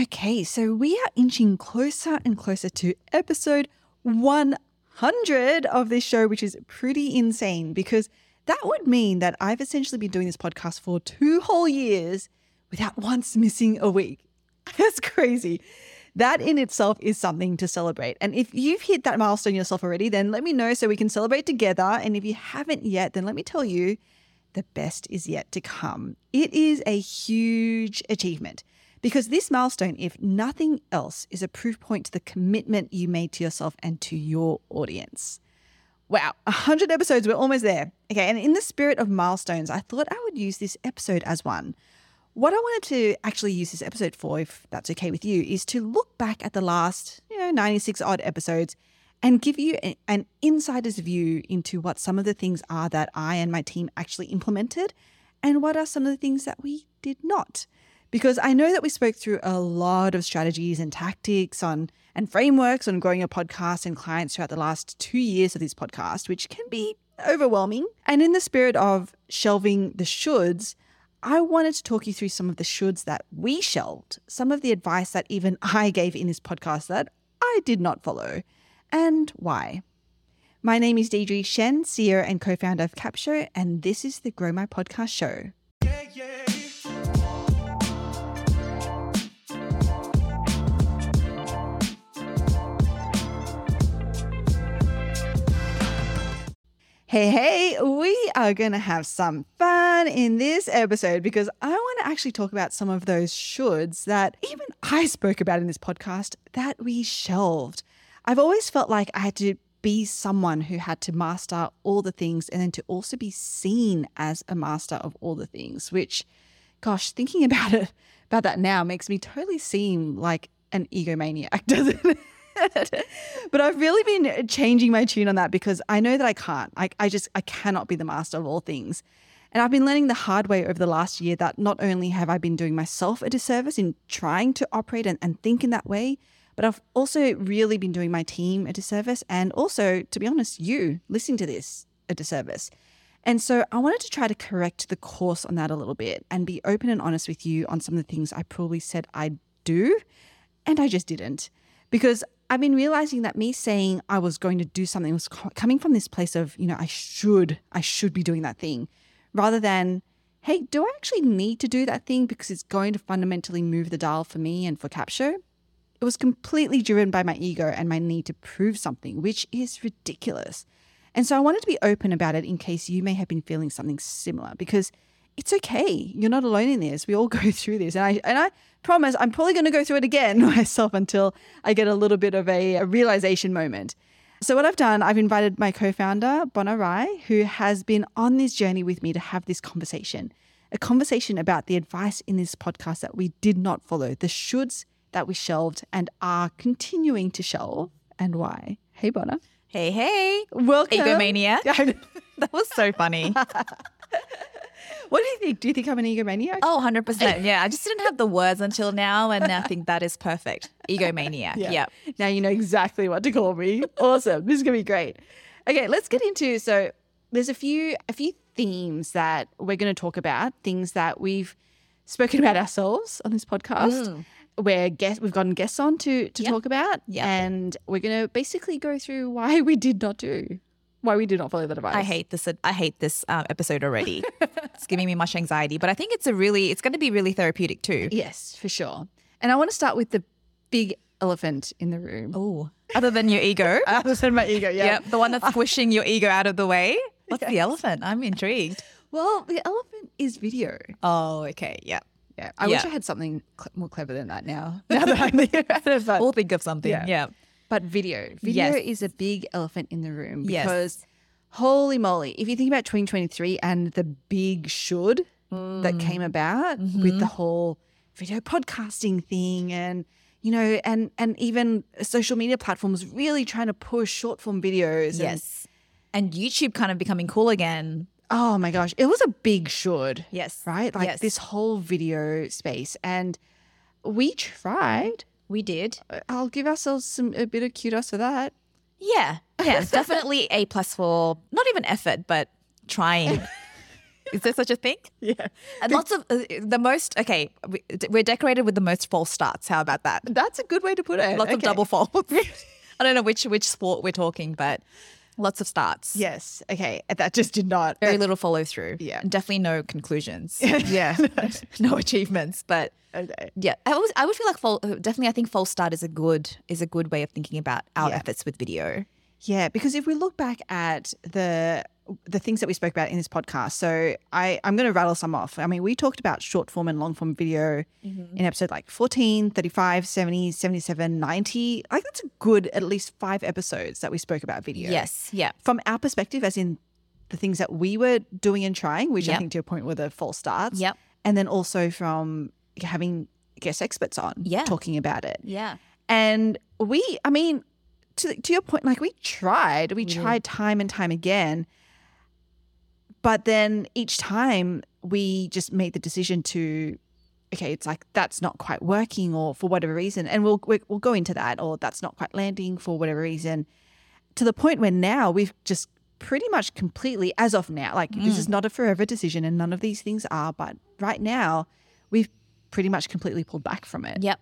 Okay, so we are inching closer and closer to episode 100 of this show, which is pretty insane because that would mean that I've essentially been doing this podcast for two whole years without once missing a week. That's crazy. That in itself is something to celebrate. And if you've hit that milestone yourself already, then let me know so we can celebrate together. And if you haven't yet, then let me tell you the best is yet to come. It is a huge achievement because this milestone, if nothing else, is a proof point to the commitment you made to yourself and to your audience. Wow, 100 episodes, we're almost there. Okay, and in the spirit of milestones, I thought I would use this episode as one. What I wanted to actually use this episode for, if that's okay with you, is to look back at the last, you know, 96 odd episodes and give you an insider's view into what some of the things are that I and my team actually implemented and what are some of the things that we did not. Because I know that we spoke through a lot of strategies and tactics on and frameworks on growing a podcast and clients throughout the last two years of this podcast, which can be overwhelming. And in the spirit of shelving the shoulds, I wanted to talk you through some of the shoulds that we shelved, some of the advice that even I gave in this podcast that I did not follow, and why. My name is Deidre Tshen, CEO and co founder of Capsho, and this is the Grow My Podcast show. Hey, hey, we are going to have some fun in this episode because I want to actually talk about some of those shoulds that even I spoke about in this podcast that we shelved. I've always felt like I had to be someone who had to master all the things and then to also be seen as a master of all the things, which, gosh, thinking about it, about that now makes me totally seem like an egomaniac, doesn't it? but I've really been changing my tune on that because I know that I can't. I, I just, I cannot be the master of all things. And I've been learning the hard way over the last year that not only have I been doing myself a disservice in trying to operate and, and think in that way, but I've also really been doing my team a disservice and also, to be honest, you listening to this a disservice. And so I wanted to try to correct the course on that a little bit and be open and honest with you on some of the things I probably said I'd do and I just didn't. Because I've been realizing that me saying I was going to do something was coming from this place of, you know, I should, I should be doing that thing rather than, hey, do I actually need to do that thing because it's going to fundamentally move the dial for me and for Capsho? It was completely driven by my ego and my need to prove something, which is ridiculous. And so I wanted to be open about it in case you may have been feeling something similar because it's okay. You're not alone in this. We all go through this. And I and I promise I'm probably going to go through it again myself until I get a little bit of a, a realization moment. So what I've done, I've invited my co-founder, Bona Rai, who has been on this journey with me to have this conversation. A conversation about the advice in this podcast that we did not follow, the shoulds that we shelved and are continuing to shelve, and why. Hey, Bona. Hey, hey. Welcome. Egomaniac. that was so funny. What do you think? Do you think I'm an egomaniac? Oh, 100%. Yeah. I just didn't have the words until now. And I think that is perfect. Egomaniac. Yeah. Yep. Now you know exactly what to call me. awesome. This is gonna be great. Okay, let's get into so there's a few a few themes that we're gonna talk about, things that we've spoken about ourselves on this podcast. Where guest we've gotten guests on to to Yep. talk about. Yep. And we're gonna basically go through why we did not do. Why we do not follow that advice. I hate this. I hate this um, episode already. it's giving me much anxiety, but I think it's a really, it's going to be really therapeutic too. Yes, for sure. And I want to start with the big elephant in the room. Oh, other than your ego. I understand my ego, yeah. Yep. The one that's pushing your ego out of the way. What's the elephant? I'm intrigued. Well, the elephant is video. Oh, okay. Yeah. Yeah, I Yeah. wish I had something cl- more clever than that now. Now that I'm thinking about it, but, We'll think of something. Yeah. Yeah. But video, video Yes. is a big elephant in the room Yes. because, holy moly, if you think about 2023 and the big should that Mm. came about Mm-hmm. with the whole video podcasting thing and you know and and even social media platforms really trying to push short form videos and- Yes. And YouTube kind of becoming cool again. oh my gosh it was a big should Yes. right like Yes. this whole video space and we tried We did. I'll give ourselves some a bit of kudos for that. Yeah. Yeah. definitely A plus for not even effort, but trying. Is there such a thing? Yeah. And lots of uh, the most. Okay, we, we're decorated with the most false starts. How about that? That's a good way to put it. Lots of double faults. I don't know which which sport we're talking, but lots of starts. Yes. Okay. That just did not. Very little follow through. Yeah. And definitely no conclusions. yeah. no achievements. But okay. yeah, I always, I would feel like definitely I think false start is a good is a good way of thinking about our Yeah. efforts with video. Yeah, because if we look back at the the things that we spoke about in this podcast, so I I'm going to rattle some off. I mean, we talked about short form and long form video mm-hmm. in episode like 14, 35, 70, 77, 90. Like that's a good at least 5 episodes that we spoke about video. Yes. Yeah. From our perspective as in the things that we were doing and trying, which I think to a point were the false starts. Yep. And then also from having guest experts on Yeah. talking about it. Yeah. And we, I mean, to, to your point, like we tried, we tried time and time again. But then each time we just made the decision to, okay, it's like that's not quite working or for whatever reason. And we'll, we- we'll go into that or that's not quite landing for whatever reason to the point where now we've just pretty much completely, as of now, like this is mm. not a forever decision and none of these things are, but right now we've pretty much completely pulled back from it. Yep.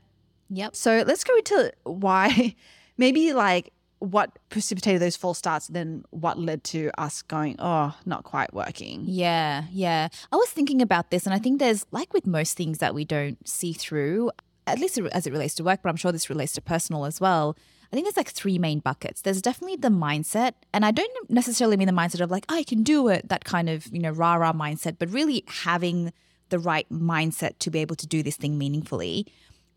Yep. So let's go into why, maybe like what precipitated those false starts, then what led to us going, oh, not quite working. Yeah, yeah. I was thinking about this, and I think there's, like with most things that we don't see through, at least as it relates to work, but I'm sure this relates to personal as well. I think there's like three main buckets. There's definitely the mindset, and I don't necessarily mean the mindset of like, oh, I can do it, that kind of, you know, rah rah mindset, but really having the right mindset to be able to do this thing meaningfully.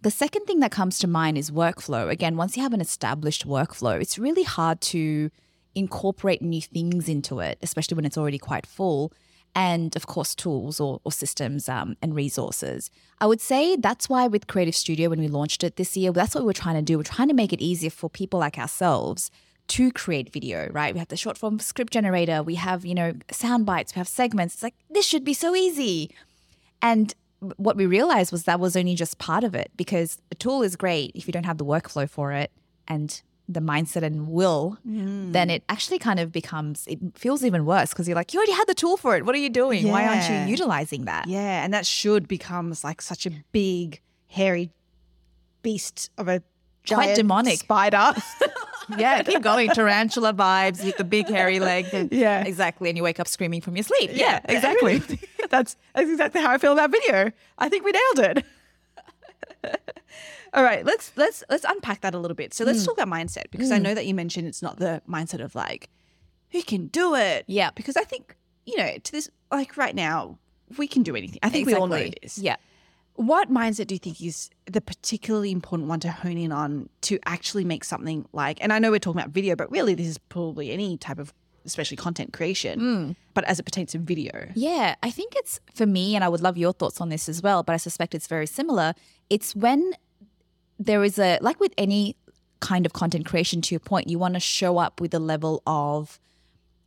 The second thing that comes to mind is workflow. Again, once you have an established workflow, it's really hard to incorporate new things into it, especially when it's already quite full. And of course, tools or, or systems um, and resources. I would say that's why with Creative Studio, when we launched it this year, that's what we're trying to do. We're trying to make it easier for people like ourselves to create video, right? We have the short form script generator, we have, you know, sound bites, we have segments. It's like, this should be so easy. And what we realized was that was only just part of it because a tool is great if you don't have the workflow for it and the mindset and will, hmm. then it actually kind of becomes, it feels even worse because you're like, you already had the tool for it. What are you doing? Why aren't you utilizing that? Yeah, and that should becomes like such a big, hairy beast of a Quite giant demonic. spider. Yeah, keep going. Tarantula vibes with the big hairy leg. Yeah. Exactly. And you wake up screaming from your sleep. Yeah, exactly. That's, that's exactly how I feel about video. I think we nailed it. All right, let's let's let's unpack that a little bit. So let's hmm. talk about mindset because I hmm. know that you mentioned it's not the mindset of like who can do it. Yeah. because I think you know to this like right now we can do anything. I think we all know this. Yeah. What mindset do you think is the particularly important one to hone in on to actually make something like? And I know we're talking about video, but really this is probably any type of, especially content creation. Mm. But as it pertains to video, Yeah, I think it's for me, and I would love your thoughts on this as well, but I suspect it's very similar. It's when there is a, like with any kind of content creation, to your point, you want to show up with a level of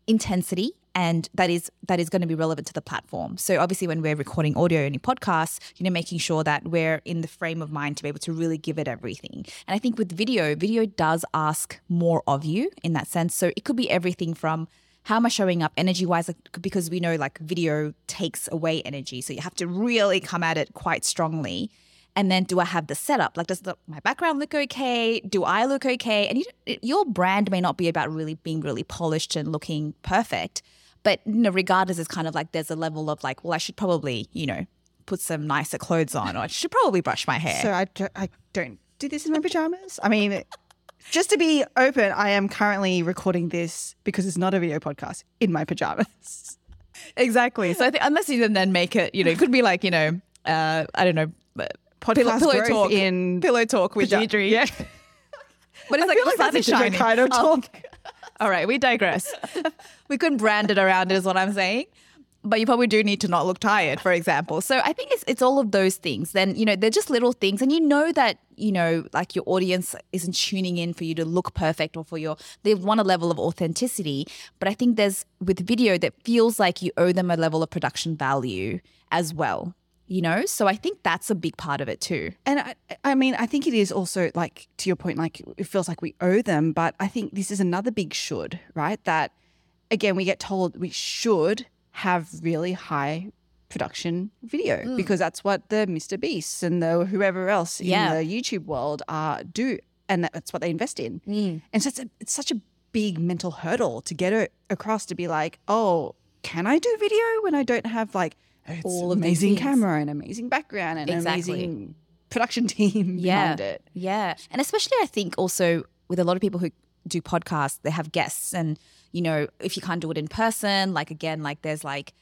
intensity and that is that is going to be relevant to the platform. So obviously when we're recording audio and podcasts, you know, making sure that we're in the frame of mind to be able to really give it everything. And I think with video, video does ask more of you in that sense. So it could be everything from how am I showing up energy wise? Because we know like video takes away energy. So you have to really come at it quite strongly. And then do I have the setup? Like, does the, my background look okay? Do I look okay? And you, your brand may not be about really being really polished and looking perfect, but you know, regardless, it's kind of like there's a level of like, well, I should probably, you know, put some nicer clothes on, or I should probably brush my hair. so I don't, I don't do this in my pajamas. I mean, just to be open, I am currently recording this because it's not a video podcast in my pajamas. exactly. So I think unless you then- then make it, you know, it could be like, you know, uh, I don't know, Podcast pillow, pillow talk in pillow talk with paja-. Yeah. But it's I like feel like that's is a different kind of talk. All right, we digress. we couldn't brand it around it, is what I'm saying. But you probably do need to not look tired, for example. So I think it's it's all of those things. Then you know they're just little things, and you know that you know like your audience isn't tuning in for you to look perfect or for your they want a level of authenticity. But I think there's with video that feels like you owe them a level of production value as well. You know, so I think that's a big part of it too. And I, I mean, I think it is also like to your point, like it feels like we owe them, but I think this is another big should, right? That again, we get told we should have really high production video Mm. because that's what the Mr. Beasts and the whoever else Yeah. in the YouTube world uh, do, and that's what they invest in. Mm. And so it's, a, it's such a big mental hurdle to get it across to be like, oh, can I do video when I don't have like all of amazing camera and amazing background and Exactly. amazing production team Yeah. behind it? Yeah. And especially, I think also with a lot of people who do podcasts, they have guests. And, you know, if you can't do it in person, like again, like there's like,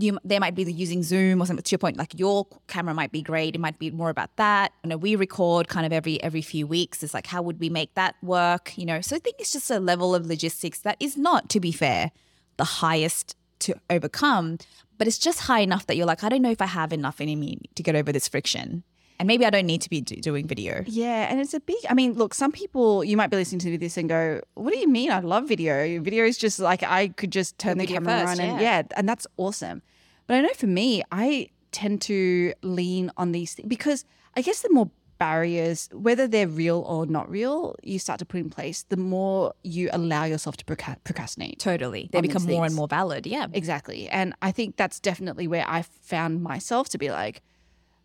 you, they might be using Zoom or something. To your point, like your camera might be great. It might be more about that. You know, we record kind of every every few weeks. It's like, how would we make that work? You know, so I think it's just a level of logistics that is not, to be fair, the highest to overcome, but it's just high enough that you're like, I don't know if I have enough in me to get over this friction, and maybe I don't need to be do- doing video. Yeah, and it's a big. I mean, look, some people you might be listening to this and go, "What do you mean? I love video. Video is just like I could just turn the camera first, on and yeah. yeah, and that's awesome." But I know for me, I tend to lean on these things because I guess the more barriers, whether they're real or not real, you start to put in place, the more you allow yourself to procrastinate. Totally. They become more and more valid. Yeah. Exactly. And I think that's definitely where I found myself to be like,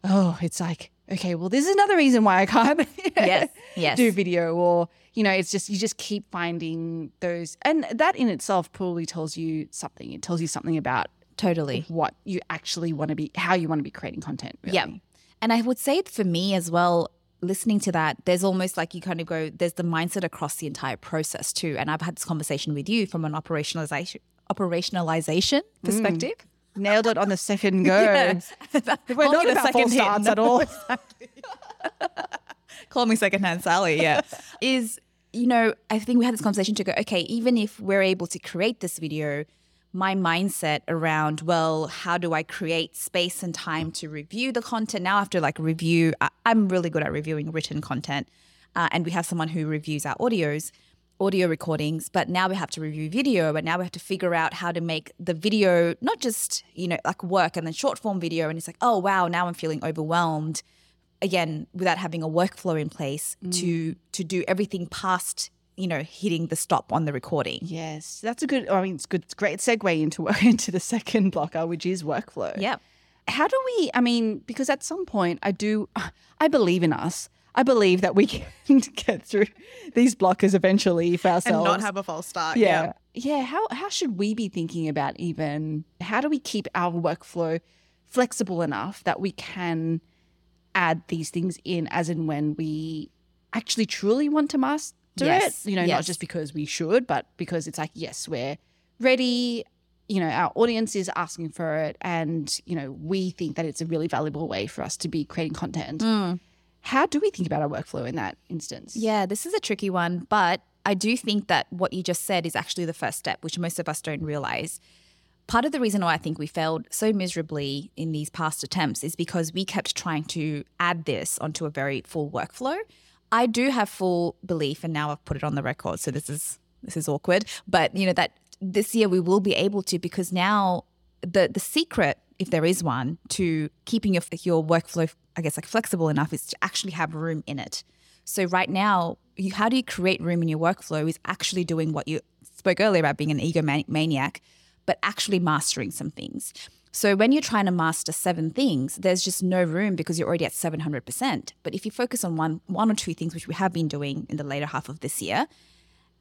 oh, it's like, okay, well, this is another reason why I can't Yes. Yes. do video or, you know, it's just, you just keep finding those. And that in itself probably tells you something. It tells you something about Totally. what you actually want to be, how you want to be creating content. Really. Yeah. And I would say for me as well, listening to that, there's almost like you kind of go, there's the mindset across the entire process too. And I've had this conversation with you from an operationalization operationalization perspective. Nailed it on the second go. Yes. We're not the about second false starts No, at all. call me secondhand Sally, yeah, is, you know, I think we had this conversation to go, okay, even if we're able to create this video, my mindset around, well, how do I create space and time to review the content? Now I have to like review, I, I'm really good at reviewing written content. Uh, and we have someone who reviews our audios, audio recordings, but now we have to review video, and now we have to figure out how to make the video not just, you know, like work and then short form video. And it's like, oh, wow, now I'm feeling overwhelmed again without having a workflow in place to to do everything past you know hitting the stop on the recording Yes, that's a good. I mean, it's good. It's great segue into into the second blocker, which is workflow. yeah How do we? I mean, because at some point, I do. I believe in us. I believe that we can get through these blockers eventually for ourselves. and not have a false start. yeah. yeah, How how should we be thinking about even? How do we keep our workflow flexible enough that we can add these things in as and when we actually truly want to master Yes, it? You know, not just because we should, but because it's like, yes, we're ready. You know, our audience is asking for it, and you know, we think that it's a really valuable way for us to be creating content. Mm. How do we think about our workflow in that instance? yeah this is a tricky one but i do think that what you just said is actually the first step which most of us don't realize part of the reason why i think we failed so miserably in these past attempts is because we kept trying to add this onto a very full workflow i do have full belief and now i've put it on the record so this is this is awkward but you know that this year we will be able to because now the the secret if there is one to keeping your your workflow i guess like flexible enough is to actually have room in it. So right now you, how do you create room in your workflow is actually doing what you spoke earlier about being an egomaniac but actually mastering some things so when you're trying to master seven things there's just no room because you're already at 700% but if you focus on one one or two things which we have been doing in the later half of this year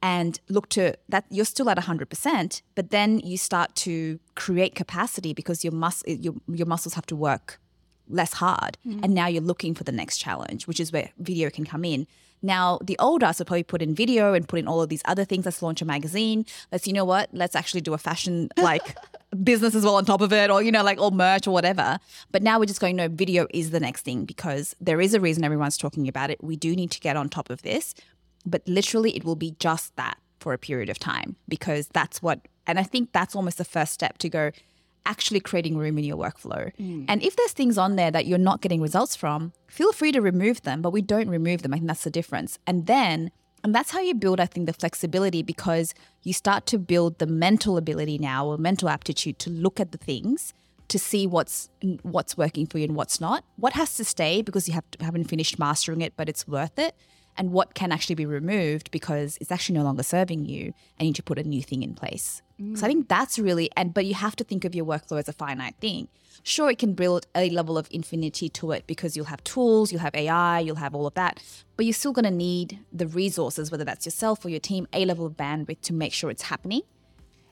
and look to that you're still at 100% but then you start to create capacity because your mus- your, your muscles have to work less hard. Hmm. And now you're looking for the next challenge which is where video can come in. Now the old us would probably put in video and put in all of these other things. Let's launch a magazine. Let's you know what? Let's actually do a fashion like business as well on top of it or you know like all merch or whatever. But now we're just going no video is the next thing because there is a reason everyone's talking about it. We do need to get on top of this. But literally it will be just that for a period of time because that's what and i think that's almost the first step to go actually creating room in your workflow. Hmm. And if there's things on there that you're not getting results from feel free to remove them but we don't remove them. I think that's the difference. And then and that's how you build i think the flexibility because you start to build the mental ability now or mental aptitude to look at the things to see what's what's working for you and what's not. What has to stay because you have to, haven't finished mastering it but it's worth it and what can actually be removed because it's actually no longer serving you and you need to put a new thing in place. So I mm. think that's really and but you have to think of your workflow as a finite thing. Sure, it can build a level of infinity to it because you'll have tools, you'll have AI, you'll have all of that, but you're still going to need the resources, whether that's yourself or your team, a level of bandwidth to make sure it's happening,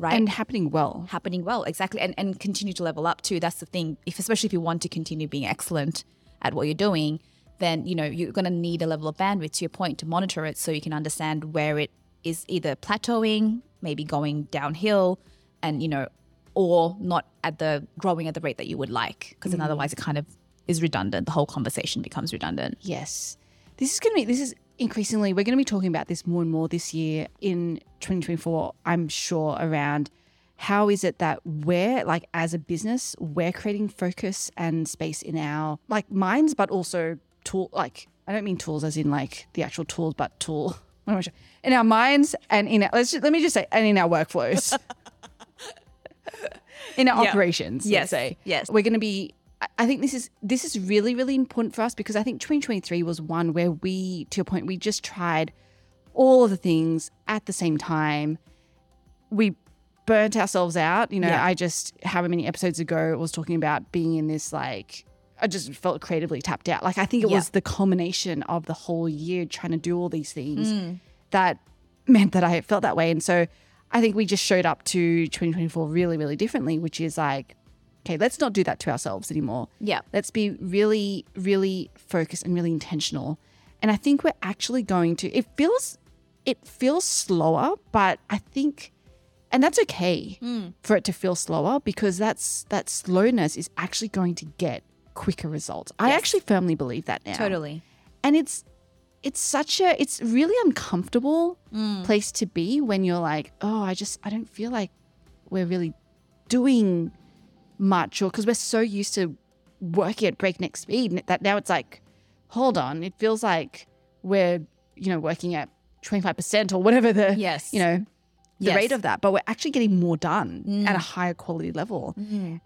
right? And happening well. happening well exactly and, and continue to level up too that's the thing if especially if you want to continue being excellent at what you're doing then you know you're going to need a level of bandwidth to your point to monitor it so you can understand where it is either plateauing maybe going downhill and you know or not at the growing at the rate that you would like because then mm. otherwise it kind of is redundant. The whole conversation becomes redundant. Yes. This is going to be, this is increasingly, we're going to be talking about this more and more this year in 2024, I'm sure, around how is it that we're, like, as a business, we're creating focus and space in our, like, minds, but also tool, like, I don't mean tools as in, like, the actual tools, but tool. What am I saying? In our minds and in our, let's just, let me just say, and in our workflows. in our Yeah. operations, Yes. say. Yes. We're going to be I- think this is this is really really important for us because I think 2023 was one where we to your point we just tried all of the things at the same time. We burnt ourselves out, you know, Yeah. I just however many episodes ago was talking about being in this like I just felt creatively tapped out. Like I think it Yeah. was the culmination of the whole year trying to do all these things hmm. that meant that I felt that way. And so I think we just showed up to 2024 really, really differently, which is like, okay, let's not do that to ourselves anymore. Yeah. Let's be really, really focused and really intentional. And I think we're actually going to, it feels, it feels slower, but I think, and that's okay hmm. for it to feel slower because that's, that slowness is actually going to get quicker results. I actually firmly believe that now totally and it's it's such a it's really uncomfortable mm. place to be when you're like oh i just i don't feel like we're really doing much or because we're so used to working at breakneck speed that now it's like hold on it feels like we're you know working at 25% or whatever the Yes. you know the Yes. rate of that but we're actually getting more done at a higher quality level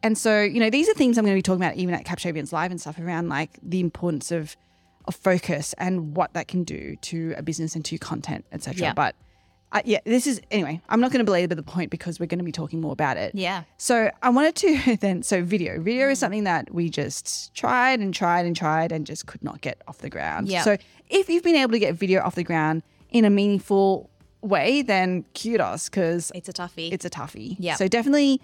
and so you know these are things i'm going to be talking about even at Capshovians live and stuff around like the importance of of focus and what that can do to a business and to content etc Yeah. but uh, yeah this is anyway i'm not going to belabor the point because we're going to be talking more about it yeah so I wanted to then so video. Video is something that we just tried and tried and tried and just could not get off the ground. Yeah. So if you've been able to get video off the ground in a meaningful way, then kudos because it's a toughie it's a toughie. Yeah. So definitely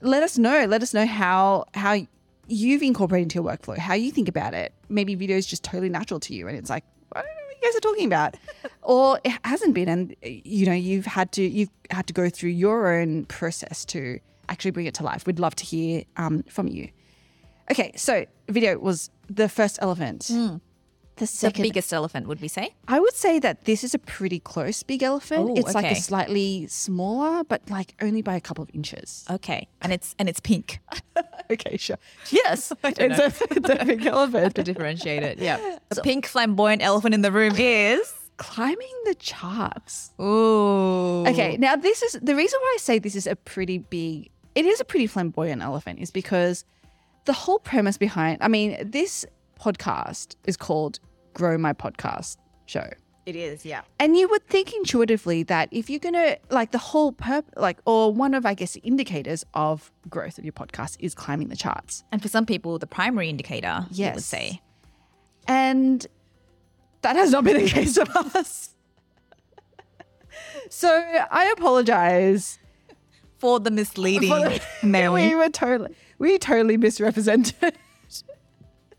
let us know. Let us know how how you've incorporated into your workflow, how you think about it. Maybe video is just totally natural to you and it's like, I don't know what you guys are talking about. or it hasn't been and you know, you've had to you've had to go through your own process to actually bring it to life. We'd love to hear um, from you. Okay, so video was the first elephant. The the second biggest elephant would we say I would say that this is a pretty close big elephant. Oh, it's like a slightly smaller, but like only by a couple of inches. okay and it's and it's pink Okay, sure. Yes, it's a, it's a big elephant. to differentiate it yeah the pink flamboyant elephant in the room is Climbing the charts. Ooh. Okay, now this is the reason why I say this is a pretty big, it is a pretty flamboyant elephant, is because the whole premise behind, I mean, this podcast is called Grow My Podcast Show. It is, yeah. And you would think intuitively that if you're gonna like the whole perp like or one of I guess the indicators of growth of your podcast is climbing the charts. And for some people, the primary indicator, you would Yes. say. And that has not been the case of us. so I apologize. For the misleading we were totally we totally misrepresented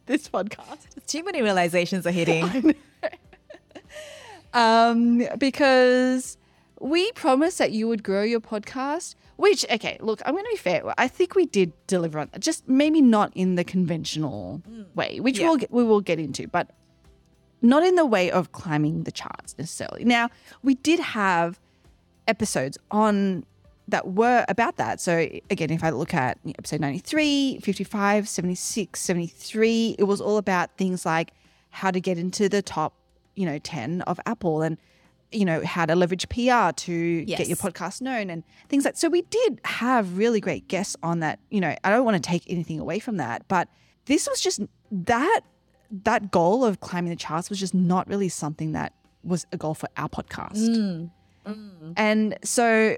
this podcast. Too many realizations are hitting. um, because we promised that you would grow your podcast. Which, okay, look, I'm going to be fair. I think we did deliver on that, just maybe not in the conventional way, which Yeah. we'll get, we will get into, but not in the way of climbing the charts necessarily. Now, we did have episodes on that were about that. So again, if I look at episode 93, 55, 76, 73, it was all about things like how to get into the top, you know, 10 of Apple and you know, how to leverage PR to get your podcast known and things like that. so we did have really great guests on that, you know, I don't want to take anything away from that, but this was just that that goal of climbing the charts was just not really something that was a goal for our podcast. Mm. And so,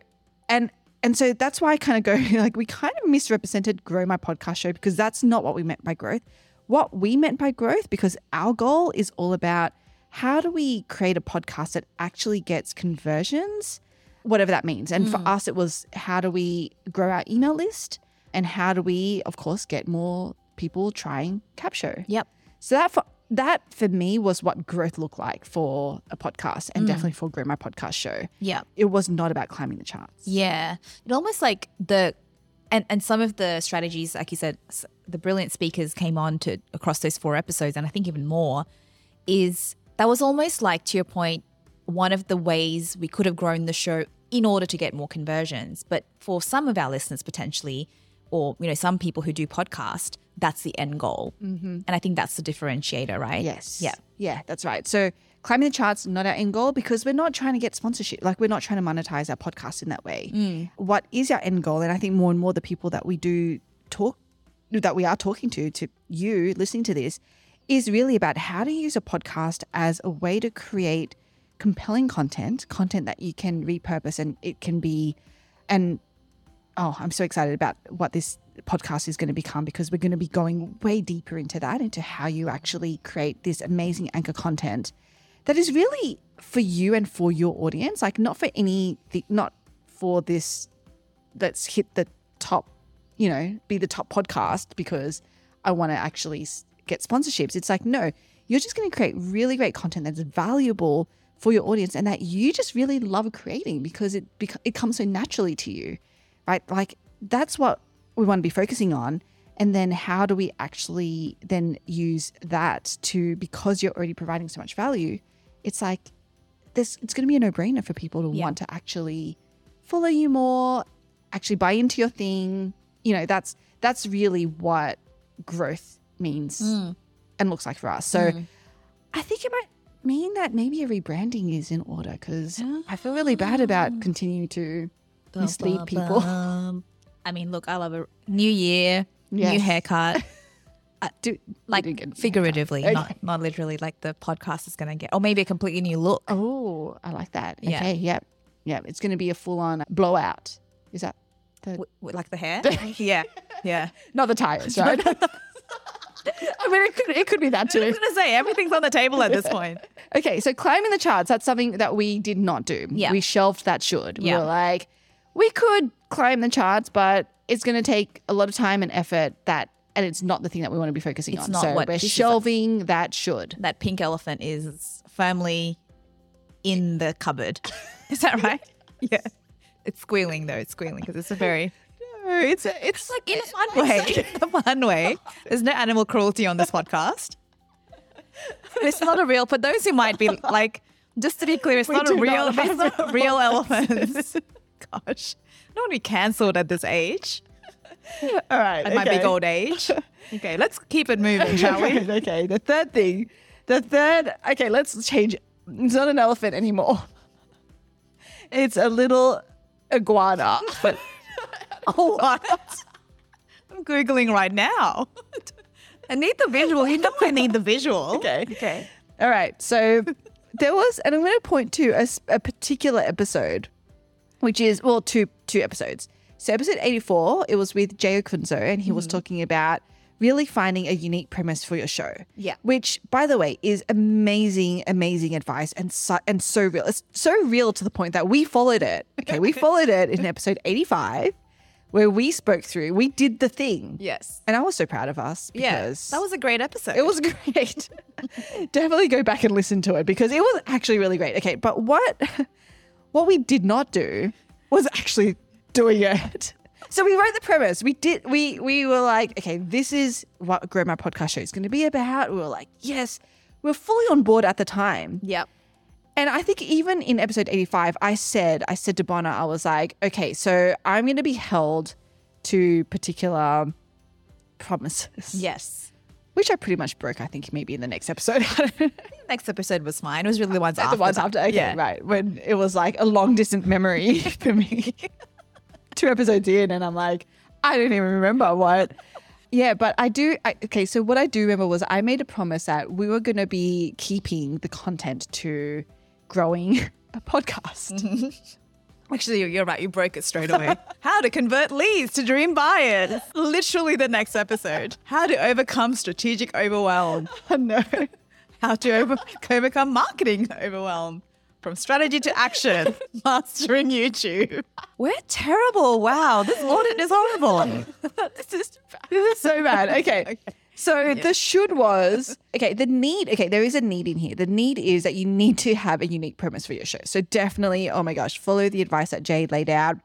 and and so that's why I kind of go like we kind of misrepresented grow my podcast show because that's not what we meant by growth. What we meant by growth, because our goal is all about how do we create a podcast that actually gets conversions, whatever that means. And for mm. us, it was how do we grow our email list and how do we, of course, get more people trying Capsho. Yep. So that for that for me was what growth looked like for a podcast and mm. definitely for Grow My Podcast Show. Yeah. It was not about climbing the charts. Yeah. It almost like the and and some of the strategies, like you said, the brilliant speakers came on to across those four episodes, and I think even more, is that was almost like to your point, one of the ways we could have grown the show in order to get more conversions. But for some of our listeners potentially, or you know, some people who do podcast, that's the end goal. Mm-hmm. And I think that's the differentiator, right? Yes. Yeah. Yeah, that's right. So climbing the charts not our end goal because we're not trying to get sponsorship. Like we're not trying to monetize our podcast in that way. What is our end goal? And I think more and more the people that we do talk that we are talking to, to you listening to this, is really about how to use a podcast as a way to create compelling content, content that you can repurpose and it can be and oh, I'm so excited about what this podcast is going to become because we're going to be going way deeper into that, into how you actually create this amazing anchor content that is really for you and for your audience, like not for any, not for this, let's hit the top, you know, be the top podcast because I want to actually get sponsorships. It's like, no, you're just going to create really great content that's valuable for your audience and that you just really love creating because it it comes so naturally to you right? Like that's what we want to be focusing on. And then how do we actually then use that to because you're already providing so much value, it's like this it's gonna be a no-brainer for people to Yeah. want to actually follow you more, actually buy into your thing. You know, that's that's really what growth means mm. and looks like for us. So mm-hmm. I think it might mean that maybe a rebranding is in order because ah. I feel really bad about continuing to mislead people. I mean, look, I love a new year, new haircut. Uh, do, like did get a figuratively, Okay. not not literally. Like the podcast is gonna get, or maybe a completely new look. Oh, I like that. Yeah. Okay, yep. Yep. It's going to be a full on blowout. Is that the, W- like the hair. yeah, yeah. not the tires, right? I mean, it could, it could be that too. I was gonna say everything's on the table at this point. Okay, so climbing the charts, that's something that we did not do. Yeah. We shelved that should. We Yeah. were like, we could climb the charts, but it's going to take a lot of time and effort that, and it's not the thing that we want to be focusing It's on. not so what- we're this is a- shelving that should. That pink elephant is firmly in the cupboard. Is that right? yeah. It's squealing though. It's squealing because it's a very No, it's a, it's like in a fun way. In a fun way. There's no animal cruelty on this podcast. It's not a real. For those who might be like, just to be clear, it's We not a real. not It's not real elephants. Gosh, I don't want to be cancelled at this age. all right. At my big old age. Okay, let's keep it moving, shall we? okay, okay. The third thing, the third. Okay, let's change. it. It's not an elephant anymore. It's a little iguana. But Oh, what? I'm googling right now. I need the visual. You know I need the visual. okay, okay. All right. So there was, and I'm going to point to a particular episode, which is well, two two episodes. So episode 84, it was with Jay Acunzo, and he was mm-hmm. talking about really finding a unique premise for your show. Yeah. Which, by the way, is amazing, amazing advice and so, and so real. It's so real to the point that we followed it. Okay, we followed it in episode 85, where we spoke through, we did the thing. Yes. And I was so proud of us Yeah. That was a great episode. it was great. Definitely go back and listen to it because it was actually really great. Okay, but what what we did not do was actually doing it. So we wrote the premise. We did we we were like, okay, this is what Grow My Podcast Show is going to be about. We were like, yes. we are fully on board at the time. Yep. And I think even in episode 85, I said, I said to Bona, I was like, okay, so I'm going to be held to particular promises Yes. Which I pretty much broke. I think maybe in the next episode. Next episode was fine. It was really the ones after. the ones that. after, okay, Yeah. right when it was like a long distant memory for me. Two episodes in, and I'm like, I don't even remember what. Yeah, but I do. I, okay, so what I do remember was I made a promise that we were going to be keeping the content to growing a podcast. Mm-hmm. Actually, you're right. You broke it straight away. How to convert leads to dream buyers. Literally the next episode. How to overcome strategic overwhelm. Know. How to over- overcome marketing overwhelm. From strategy to action. Mastering YouTube. We're terrible. Wow. This audit is horrible. this is this is so bad. okay. Okay. So the should was okay. The need, okay, there is a need in here. The need is that you need to have a unique premise for your show. So definitely, oh my gosh, follow the advice that Jade laid out,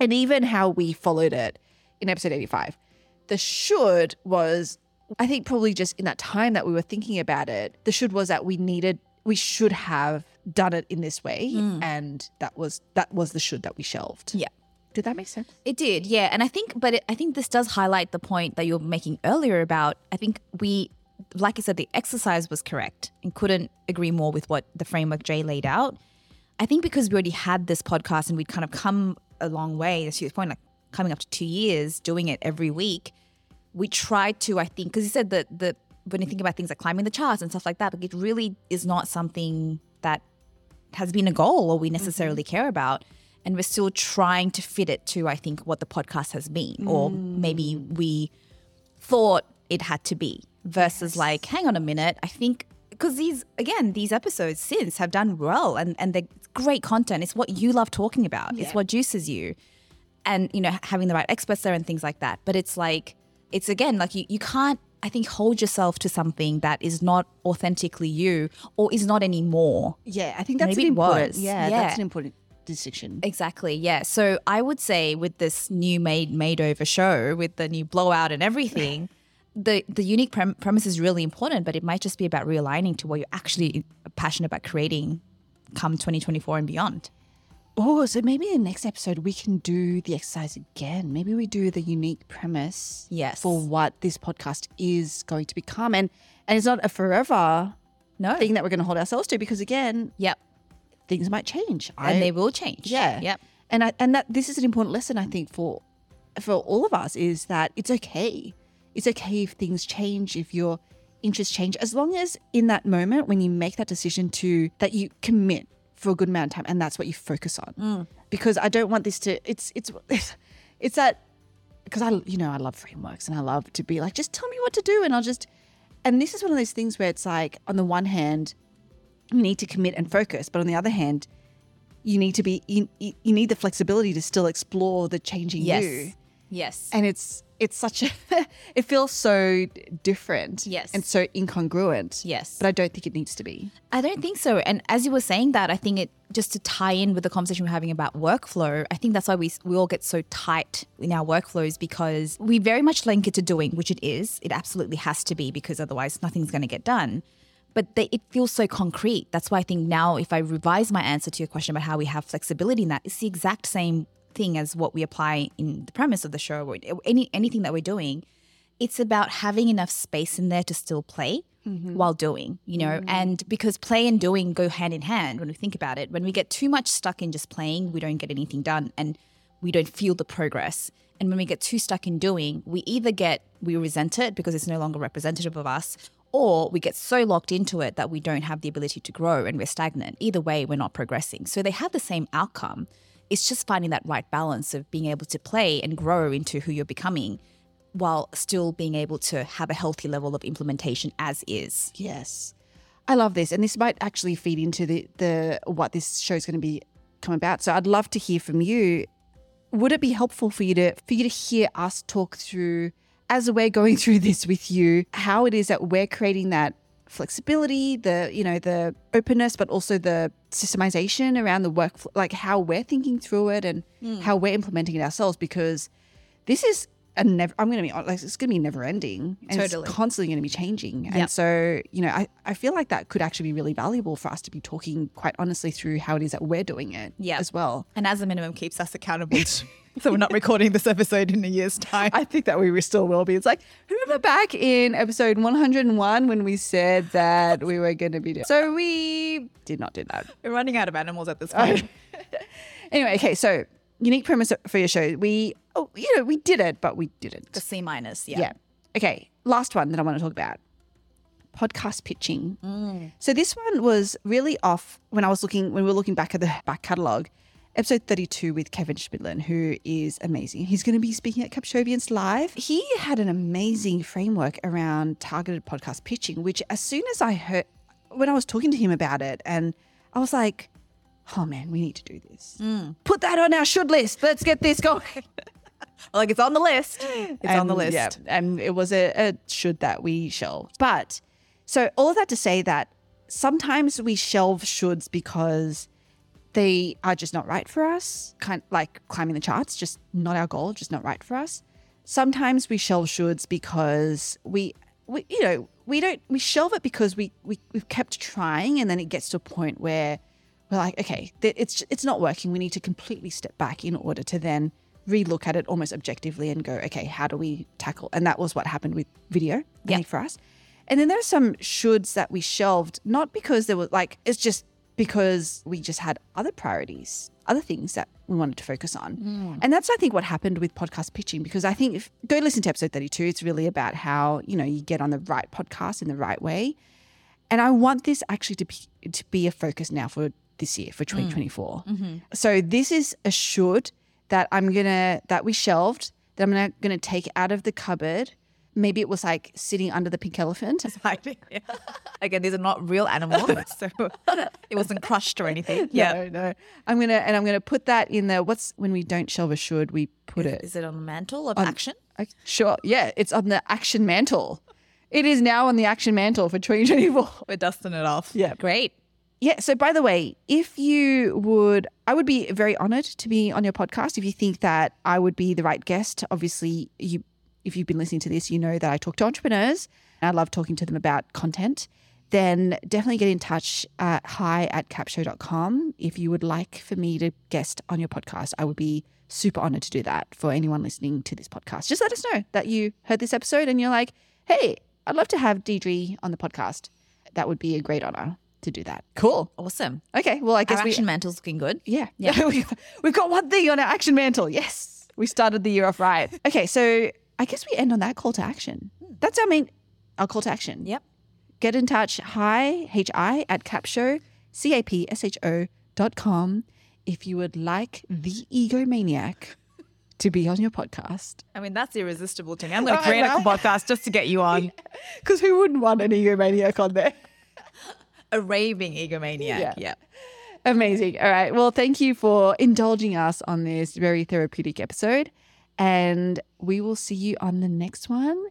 and even how we followed it in episode eighty-five. The should was, I think, probably just in that time that we were thinking about it. The should was that we needed, we should have done it in this way, hmm. and that was that was the should that we shelved. Yeah. Did that make sense? It did, yeah. And I think, but it, I think this does highlight the point that you were making earlier about. I think we, like I said, the exercise was correct and couldn't agree more with what the framework Jay laid out. I think because we already had this podcast and we'd kind of come a long way, to your point, like coming up to two years doing it every week, we tried to, I think, because you said that the when you think about things like climbing the charts and stuff like that, like it really is not something that has been a goal or we necessarily mm-hmm. care about. And we're still trying to fit it to, I think, what the podcast has been, or mm. maybe we thought it had to be, versus like, hang on a minute, I think because these again, these episodes since have done well and and they're great content. It's what you love talking about. It's what juices you, and you know having the right experts there and things like that. But it's like it's again like you you can't I think hold yourself to something that is not authentically you or is not anymore. Yeah, I think that's Maybe an it important. was. Yeah, Yeah. that's an important distinction. Exactly. Yeah. So I would say with this new made made over show with the new blowout and everything, the the unique prem- premise is really important, but it might just be about realigning to what you're actually passionate about creating come 2024 and beyond. Oh, so maybe in the next episode we can do the exercise again. Maybe we do the unique premise Yes. for what this podcast is going to become. And and it's not a forever No. thing that we're going to hold ourselves to because again, Yep. Things might change. and they will change. Yeah. Yep. And I, and that this is an important lesson I think for for all of us is that it's okay. It's okay if things change, if your interests change, as long as in that moment when you make that decision to that you commit for a good amount of time and that's what you focus on. Mm. Because I don't want this to it's it's it's that because I you know I love frameworks and I love to be like just tell me what to do and I'll just and this is one of those things where it's like on the one hand you need to commit and focus but on the other hand you need to be you, you need the flexibility to still explore the changing Yes. you Yes. and it's it's such a it feels so different Yes. and so incongruent Yes. but i don't think it needs to be I don't think so. And as you were saying that, I think it just to tie in with the conversation we're having about workflow, I think that's why we we all get so tight in our workflows because we very much link it to doing, which it is. It absolutely has to be because otherwise nothing's going to get done. But they, it feels so concrete. That's why I think now, if I revise my answer to your question about how we have flexibility in that, it's the exact same thing as what we apply in the premise of the show or any anything that we're doing it's about having enough space in there to still play mm-hmm. while doing, you know, mm-hmm. and because play and doing go hand in hand when we think about it. When we get too much stuck in just playing, we don't get anything done and we don't feel the progress. And when we get too stuck in doing, we either get, we resent it because it's no longer representative of us, or we get so locked into it that we don't have the ability to grow and we're stagnant. Either way, we're not progressing. So they have the same outcome. It's just finding that right balance of being able to play and grow into who you're becoming while still being able to have a healthy level of implementation as is. yes i love this and this might actually feed into the the what this show is going to be come about so i'd love to hear from you would it be helpful for you to for you to hear us talk through as we're going through this with you how it is that we're creating that flexibility the you know the openness but also the systemization around the work like how we're thinking through it and hmm. how we're implementing it ourselves because this is a never i'm going to be like it's going to be never ending and Totally. it's constantly going to be changing Yep. and so you know I, I feel like that could actually be really valuable for us to be talking quite honestly through how it is that we're doing it Yep. as well And as a minimum, keeps us accountable. So we're not recording this episode in a year's time. I think that we still will be. It's like, remember back in episode 101 when we said that we were going to be doing. So we did not do that. We're running out of animals at this point. Anyway, okay, so unique premise for your show. We, oh, you know, we did it, but we didn't. the C minus, yeah. yeah. Okay, last one that I want to talk about podcast pitching. Mm. So this one was really off when I was looking when we were looking back at the back catalogue. Episode 32 with Kevin Chemidlin, who is amazing. He's going to be speaking at Capshovians Live. He had an amazing framework around targeted podcast pitching, which as soon as I heard, when I was talking to him about it, and I was like, oh man, we need to do this. Mm. Put that on our should list. Let's get this going. Like it's on the list. It's on the list. Yeah, and it was a, a should that we shelved. But so all of that to say that sometimes we shelve shoulds because they are just not right for us. Kind like climbing the charts, just not our goal, just not right for us. Sometimes we shelve shoulds because we, we you know, we don't we shelve it because we, we we've kept trying and then it gets to a point where we're like, okay, it's it's not working. We need to completely step back in order to then relook at it almost objectively and go, okay, how do we tackle? And that was what happened with video, I Yeah. think, for us. And then there are some shoulds that we shelved, not because there was like, it's just because we just had other priorities, other things that we wanted to focus on. Mm. And that's, I think, what happened with podcast pitching, because I think if go listen to episode 32, it's really about how, you know, you get on the right podcast in the right way. And I want this actually to be to be a focus now for this year for mm. 2024. Mm-hmm. So this is a should that I'm gonna that we shelved that I'm gonna, gonna take out of the cupboard. Maybe it was like sitting under the pink elephant. Again, these are not real animals, so it wasn't crushed or anything. Yeah. No, no. I'm gonna and I'm gonna put that in there. what's when we don't shelve a should we put it Is it on the mantle of action? Okay, Sure. Yeah, it's on the action mantle. It is now on the action mantle for 2024. We're dusting it off. Yeah. Great. Yeah. So, by the way, if you would, I would be very honored to be on your podcast. If you think that I would be the right guest, obviously, you, if you've been listening to this, you know that I talk to entrepreneurs and I love talking to them about content. Then definitely get in touch at hi at capsho.com. If you would like for me to guest on your podcast, I would be super honored to do that for anyone listening to this podcast. Just let us know that you heard this episode and you're like, hey, I'd love to have Deidre on the podcast. That would be a great honor to do that. Cool. Awesome. Okay, well, I guess Our we action mantle's looking good. yeah yeah we've, got one thing on our action mantle. Yes, we started the year off right. Okay, so I guess we end on that call to action. Hmm. That's our main our call to action. Yep. Get in touch. Hi h i at capsho c a p s h o dot com if you would like the egomaniac to be on your podcast. I mean, that's irresistible to me. I'm going to create a podcast just to get you on. Because who wouldn't want an egomaniac on there? A raving egomaniac. Yeah. Yeah. Amazing. All right. Well, thank you for indulging us on this very therapeutic episode. And we will see you on the next one.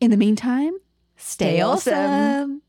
In the meantime, stay, Stay awesome. awesome.